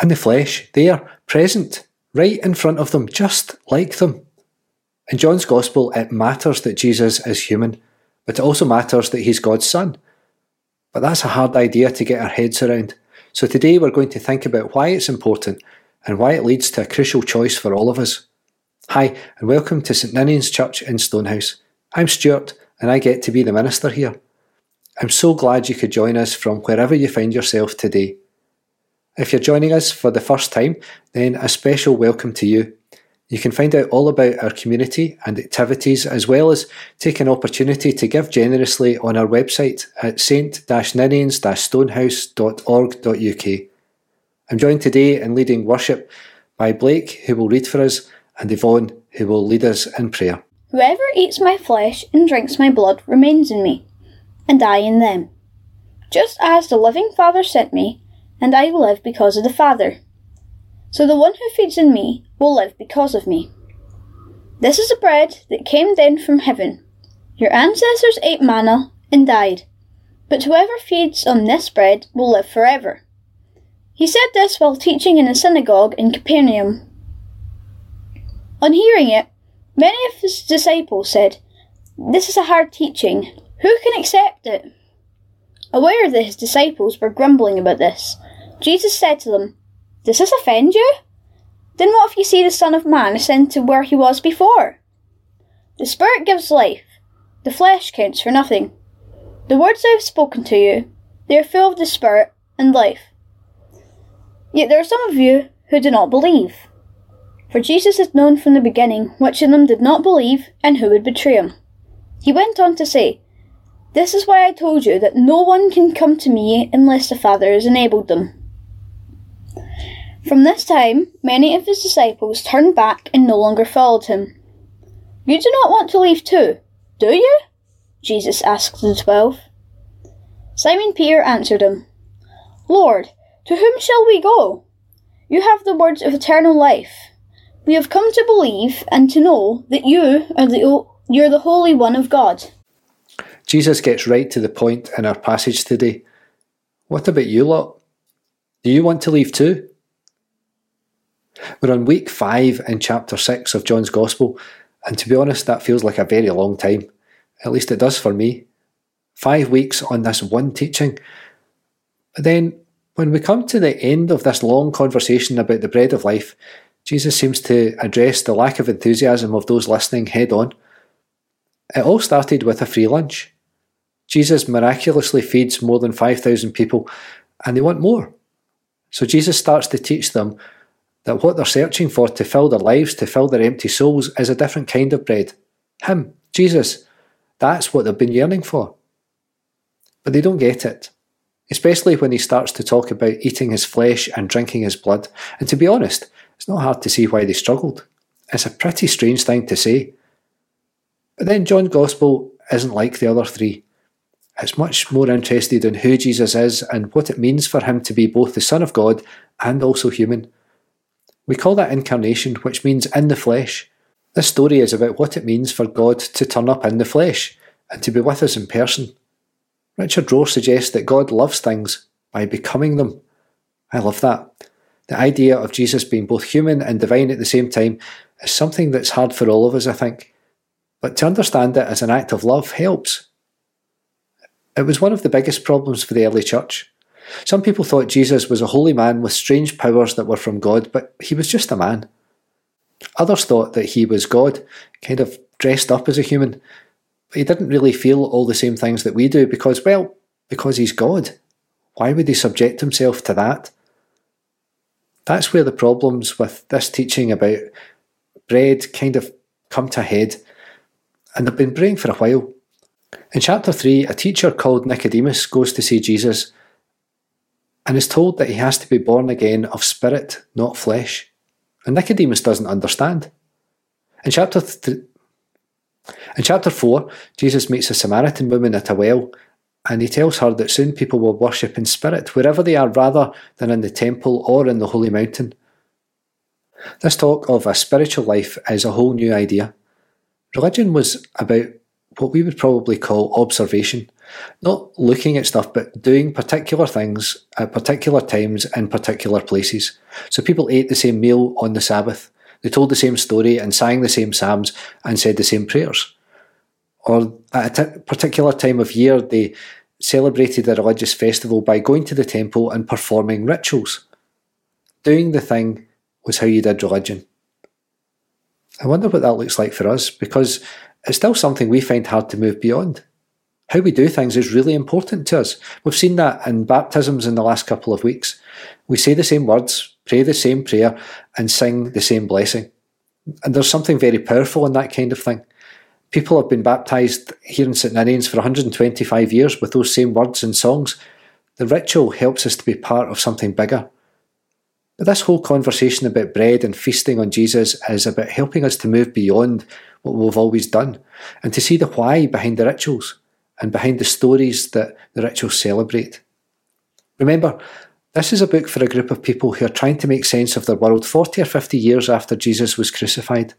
In the flesh, there, present, right in front of them, just like them. In John's Gospel, it matters that Jesus is human, but it also matters that he's God's Son. But that's a hard idea to get our heads around. So today we're going to think about why it's important and why it leads to a crucial choice for all of us. Hi, and welcome to St Ninian's Church in Stonehouse. I'm Stuart, and I get to be the minister here. I'm so glad you could join us from wherever you find yourself today. If you're joining us for the first time, then a special welcome to you. You can find out all about our community and activities, as well as take an opportunity to give generously on our website at st-ninians-stonehouse.org.uk. I'm joined today in leading worship by Blake, who will read for us, and Yvonne, who will lead us in prayer. Whoever eats my flesh and drinks my blood remains in me, and I in them. Just as the living Father sent me, and I will live because of the Father. So the one who feeds on me will live because of me. This is the bread that came down from heaven. Your ancestors ate manna and died, but whoever feeds on this bread will live forever. He said this while teaching in a synagogue in Capernaum. On hearing it, many of his disciples said, This is a hard teaching. Who can accept it? Aware that his disciples were grumbling about this, Jesus said to them, Does this offend you? Then what if you see the Son of Man ascend to where he was before? The Spirit gives life, the flesh counts for nothing. The words I have spoken to you, they are full of the Spirit and life. Yet there are some of you who do not believe. For Jesus had known from the beginning which of them did not believe and who would betray him. He went on to say, This is why I told you that no one can come to me unless the Father has enabled them. From this time, many of his disciples turned back and no longer followed him. You do not want to leave too, do you? Jesus asked the twelve. Simon Peter answered him, Lord, to whom shall we go? You have the words of eternal life. We have come to believe and to know that you are the you're the Holy One of God. Jesus gets right to the point in our passage today. What about you lot? Do you want to leave too? We're on week five in chapter six of John's Gospel, and to be honest, that feels like a very long time. At least it does for me. Five weeks on this one teaching. But then, when we come to the end of this long conversation about the bread of life, Jesus seems to address the lack of enthusiasm of those listening head on. It all started with a free lunch. Jesus miraculously feeds more than 5,000 people, and they want more. So Jesus starts to teach them that what they're searching for to fill their lives, to fill their empty souls, is a different kind of bread. Him, Jesus. That's what they've been yearning for. But they don't get it. Especially when he starts to talk about eating his flesh and drinking his blood. And to be honest, it's not hard to see why they struggled. It's a pretty strange thing to say. But then John's Gospel isn't like the other three. It's much more interested in who Jesus is and what it means for him to be both the Son of God and also human. We call that incarnation, which means in the flesh. This story is about what it means for God to turn up in the flesh and to be with us in person. Richard Rohr suggests that God loves things by becoming them. I love that. The idea of Jesus being both human and divine at the same time is something that's hard for all of us, I think. But to understand it as an act of love helps. It was one of the biggest problems for the early church. Some people thought Jesus was a holy man with strange powers that were from God, but he was just a man. Others thought that he was God, kind of dressed up as a human, but he didn't really feel all the same things that we do because, well, because he's God. Why would he subject himself to that? That's where the problems with this teaching about bread kind of come to head, and they've been praying for a while. In chapter 3, a teacher called Nicodemus goes to see Jesus and is told that he has to be born again of spirit, not flesh. And Nicodemus doesn't understand. In chapter th- in chapter 4, Jesus meets a Samaritan woman at a well, and he tells her that soon people will worship in spirit wherever they are rather than in the temple or in the holy mountain. This talk of a spiritual life is a whole new idea. Religion was about what we would probably call observation, Not looking at stuff, but doing particular things at particular times in particular places. So people ate the same meal on the Sabbath. They told the same story and sang the same psalms and said the same prayers. Or at a t- particular time of year, they celebrated a religious festival by going to the temple and performing rituals. Doing the thing was how you did religion. I wonder what that looks like for us because it's still something we find hard to move beyond. How we do things is really important to us. We've seen that in baptisms in the last couple of weeks. We say the same words, pray the same prayer, and sing the same blessing. And there's something very powerful in that kind of thing. People have been baptised here in St Ninians for 125 years with those same words and songs. The ritual helps us to be part of something bigger. But this whole conversation about bread and feasting on Jesus is about helping us to move beyond what we've always done and to see the why behind the rituals and behind the stories that the rituals celebrate. Remember, this is a book for a group of people who are trying to make sense of their world 40 or 50 years after Jesus was crucified.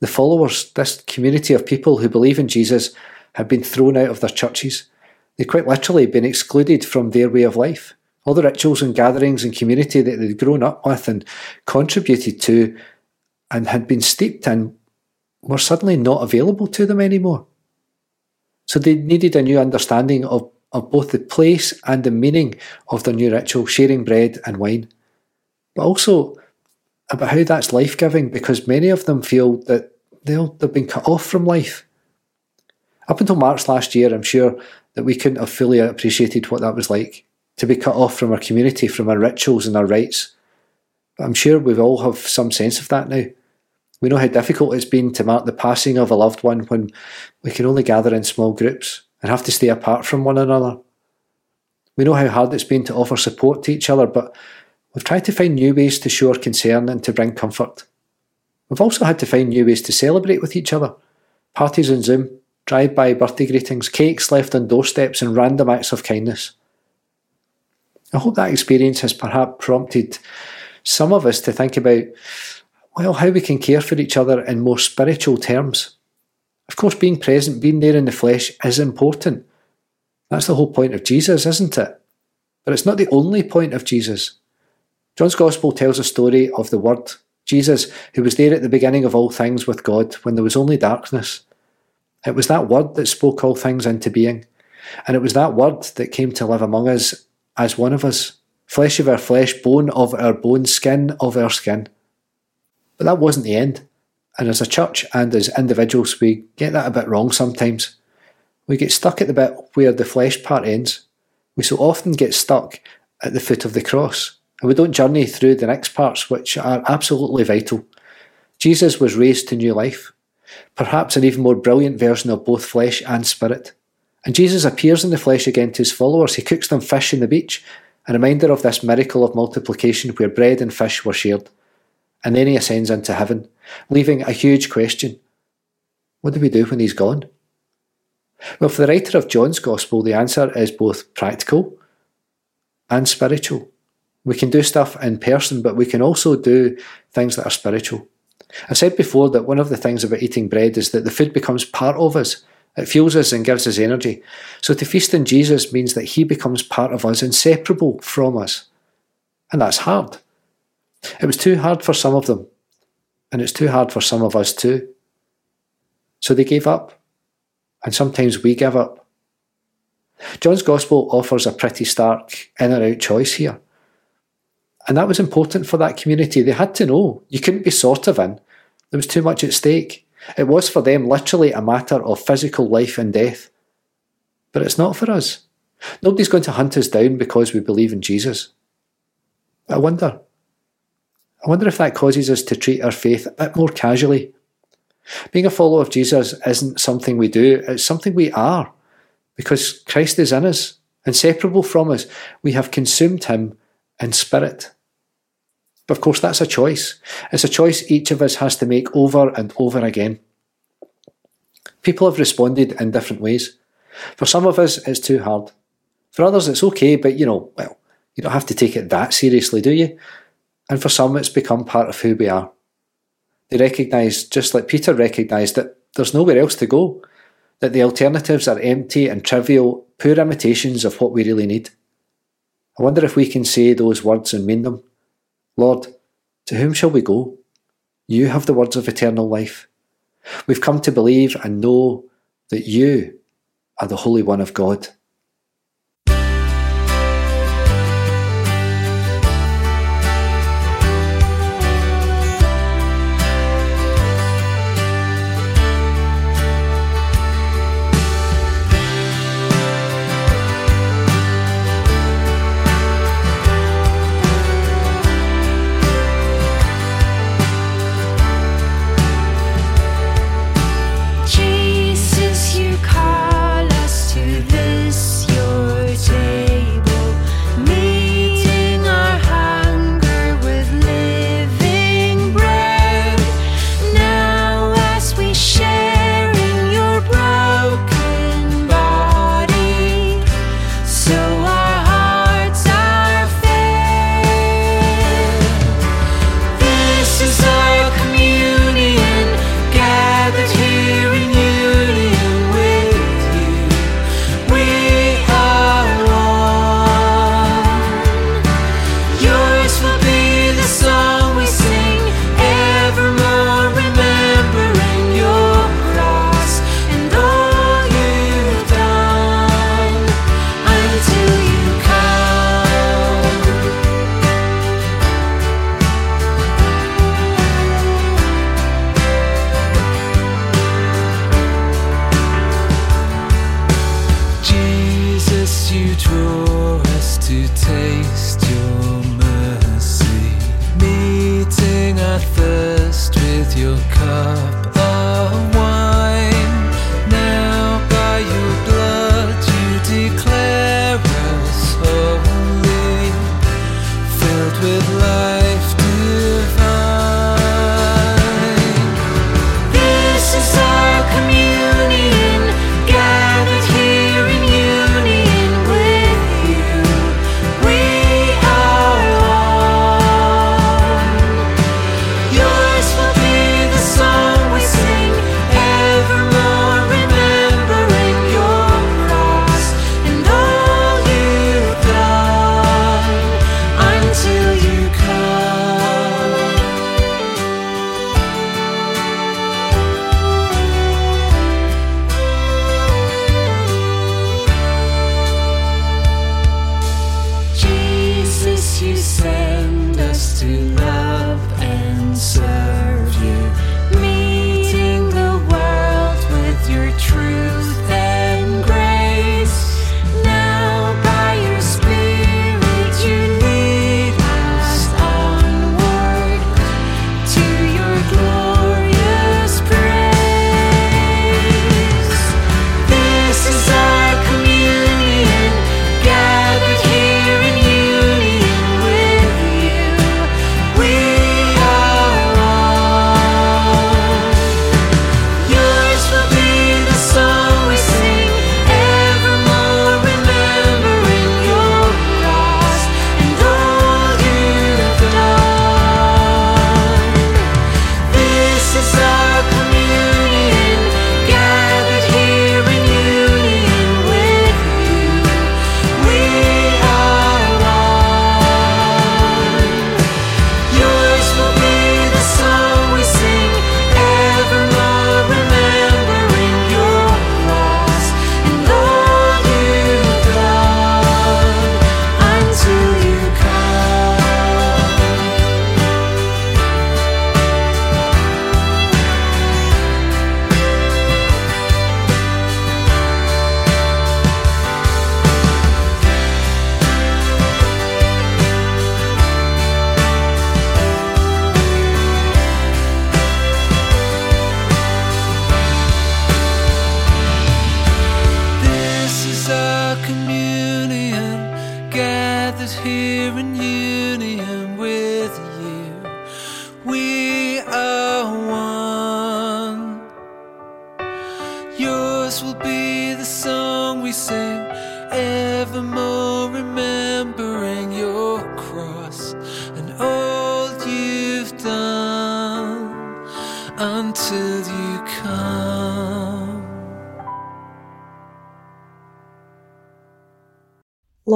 The followers, this community of people who believe in Jesus, have been thrown out of their churches. They've quite literally been excluded from their way of life. All the rituals and gatherings and community that they'd grown up with and contributed to and had been steeped in were suddenly not available to them anymore. So they needed a new understanding of, of both the place and the meaning of their new ritual, sharing bread and wine. But also about how that's life giving because many of them feel that they've been cut off from life. Up until March last year, I'm sure that we couldn't have fully appreciated what that was like to be cut off from our community, from our rituals and our rites. But I'm sure we've all have some sense of that now. We know how difficult it's been to mark the passing of a loved one when we can only gather in small groups and have to stay apart from one another. We know how hard it's been to offer support to each other, but we've tried to find new ways to show our concern and to bring comfort. We've also had to find new ways to celebrate with each other. Parties on Zoom, drive-by birthday greetings, cakes left on doorsteps and random acts of kindness. I hope that experience has perhaps prompted some of us to think about well, how we can care for each other in more spiritual terms. Of course, being present, being there in the flesh is important. That's the whole point of Jesus, isn't it? But it's not the only point of Jesus. John's Gospel tells a story of the Word, Jesus, who was there at the beginning of all things with God when there was only darkness. It was that Word that spoke all things into being, and it was that Word that came to live among us as one of us, flesh of our flesh, bone of our bone, skin of our skin. But that wasn't the end. And as a church and as individuals, we get that a bit wrong sometimes. We get stuck at the bit where the flesh part ends. We so often get stuck at the foot of the cross, and we don't journey through the next parts, which are absolutely vital. Jesus was raised to new life, perhaps an even more brilliant version of both flesh and spirit. And Jesus appears in the flesh again to his followers. He cooks them fish on the beach, a reminder of this miracle of multiplication where bread and fish were shared and then he ascends into heaven, leaving a huge question What do we do when he's gone? Well, for the writer of John's Gospel, the answer is both practical and spiritual. We can do stuff in person, but we can also do things that are spiritual. I said before that one of the things about eating bread is that the food becomes part of us. It fuels us and gives us energy. So to feast on Jesus means that he becomes part of us, inseparable from us. And that's hard. It was too hard for some of them, and it's too hard for some of us too. So they gave up, and sometimes we give up. John's Gospel offers a pretty stark in or out choice here. And that was important for that community. They had to know. You couldn't be sort of in. There was too much at stake. It was for them literally a matter of physical life and death. But it's not for us. Nobody's going to hunt us down because we believe in Jesus. I wonder, I wonder if that causes us to treat our faith a bit more casually. Being a follower of Jesus isn't something we do, it's something we are. Because Christ is in us, inseparable from us. We have consumed him in spirit. But of course, that's a choice. It's a choice each of us has to make over and over again. People have responded in different ways. For some of us, it's too hard. For others, it's okay, but you know, well, you don't have to take it that seriously, do you? And for some, it's become part of who we are. They recognise, just like Peter recognised, that there's nowhere else to go. that the alternatives are empty and trivial, poor imitations of what we really need. I wonder if we can say those words and mean them. Lord, to whom shall we go? You have the words of eternal life. We've come to believe and know that you are the Holy One of God.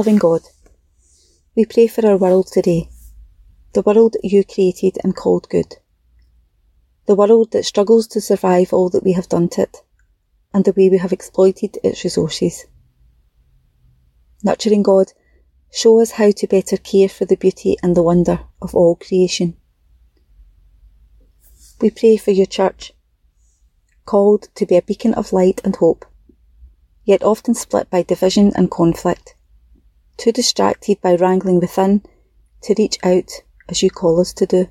Loving God, we pray for our world today, the world you created and called good, the world that struggles to survive all that we have done to it, and the way we have exploited its resources. Nurturing God, show us how to better care for the beauty and the wonder of all creation. We pray for your church, called to be a beacon of light and hope, yet often split by division and conflict, too distracted by wrangling within to reach out as you call us to do.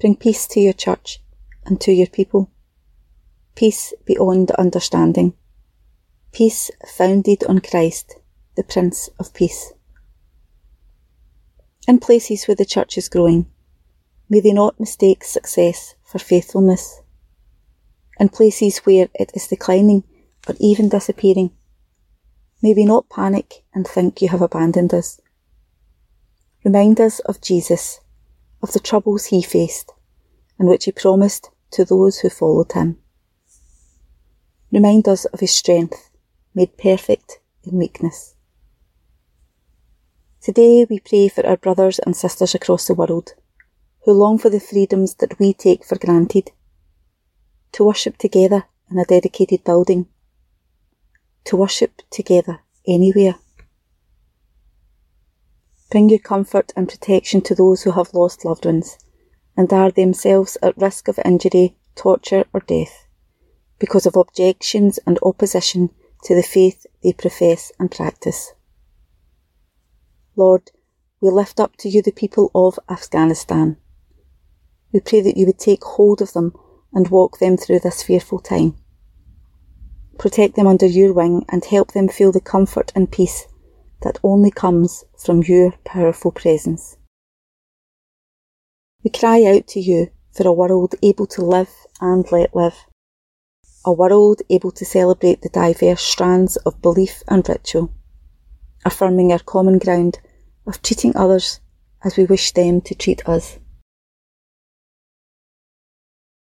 Bring peace to your church and to your people. Peace beyond understanding. Peace founded on Christ, the Prince of Peace. In places where the church is growing, may they not mistake success for faithfulness. In places where it is declining or even disappearing, may we not panic and think you have abandoned us. Remind us of Jesus, of the troubles he faced, and which he promised to those who followed him. Remind us of his strength, made perfect in weakness. Today we pray for our brothers and sisters across the world who long for the freedoms that we take for granted, to worship together in a dedicated building, to worship together anywhere. Bring your comfort and protection to those who have lost loved ones and are themselves at risk of injury, torture, or death because of objections and opposition to the faith they profess and practice. Lord, we lift up to you the people of Afghanistan. We pray that you would take hold of them and walk them through this fearful time. Protect them under your wing and help them feel the comfort and peace that only comes from your powerful presence. We cry out to you for a world able to live and let live. A world able to celebrate the diverse strands of belief and ritual, affirming our common ground of treating others as we wish them to treat us.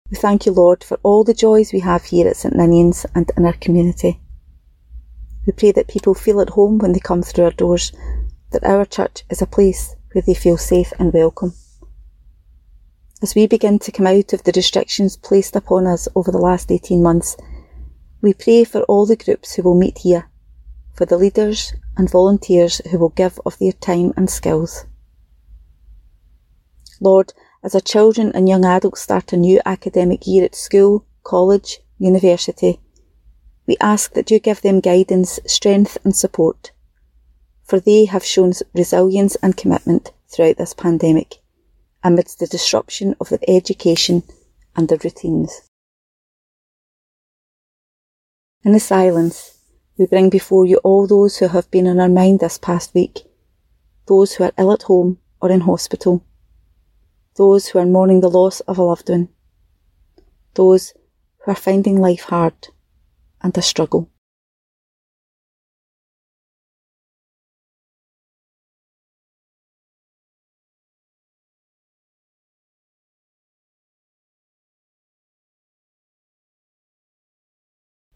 We thank you, Lord, for all the joys we have here at St Ninian's and in our community. We pray that people feel at home when they come through our doors, that our church is a place where they feel safe and welcome. As we begin to come out of the restrictions placed upon us over the last 18 months, we pray for all the groups who will meet here, for the leaders and volunteers who will give of their time and skills. Lord, as our children and young adults start a new academic year at school, college, university, we ask that you give them guidance, strength, and support, for they have shown resilience and commitment throughout this pandemic, amidst the disruption of their education and their routines. In the silence, we bring before you all those who have been on our mind this past week, those who are ill at home or in hospital, those who are mourning the loss of a loved one, those who are finding life hard and a struggle.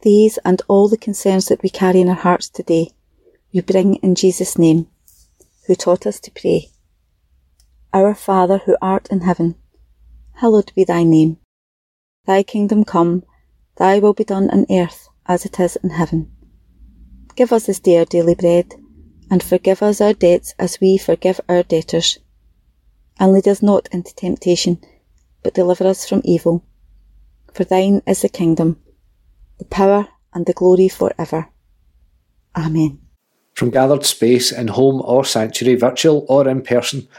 These and all the concerns that we carry in our hearts today, we bring in Jesus' name, who taught us to pray. Our Father who art in heaven, hallowed be thy name. Thy kingdom come, thy will be done on earth as it is in heaven. Give us this day our daily bread, and forgive us our debts as we forgive our debtors. And lead us not into temptation, but deliver us from evil. For thine is the kingdom, the power, and the glory for ever. Amen. From gathered space in home or sanctuary, virtual or in person,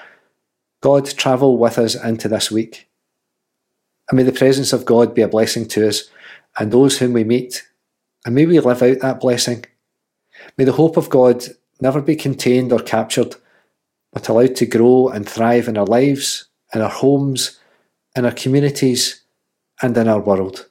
God, travel with us into this week. And may the presence of God be a blessing to us and those whom we meet, and may we live out that blessing. May the hope of God never be contained or captured, but allowed to grow and thrive in our lives, in our homes, in our communities, and in our world.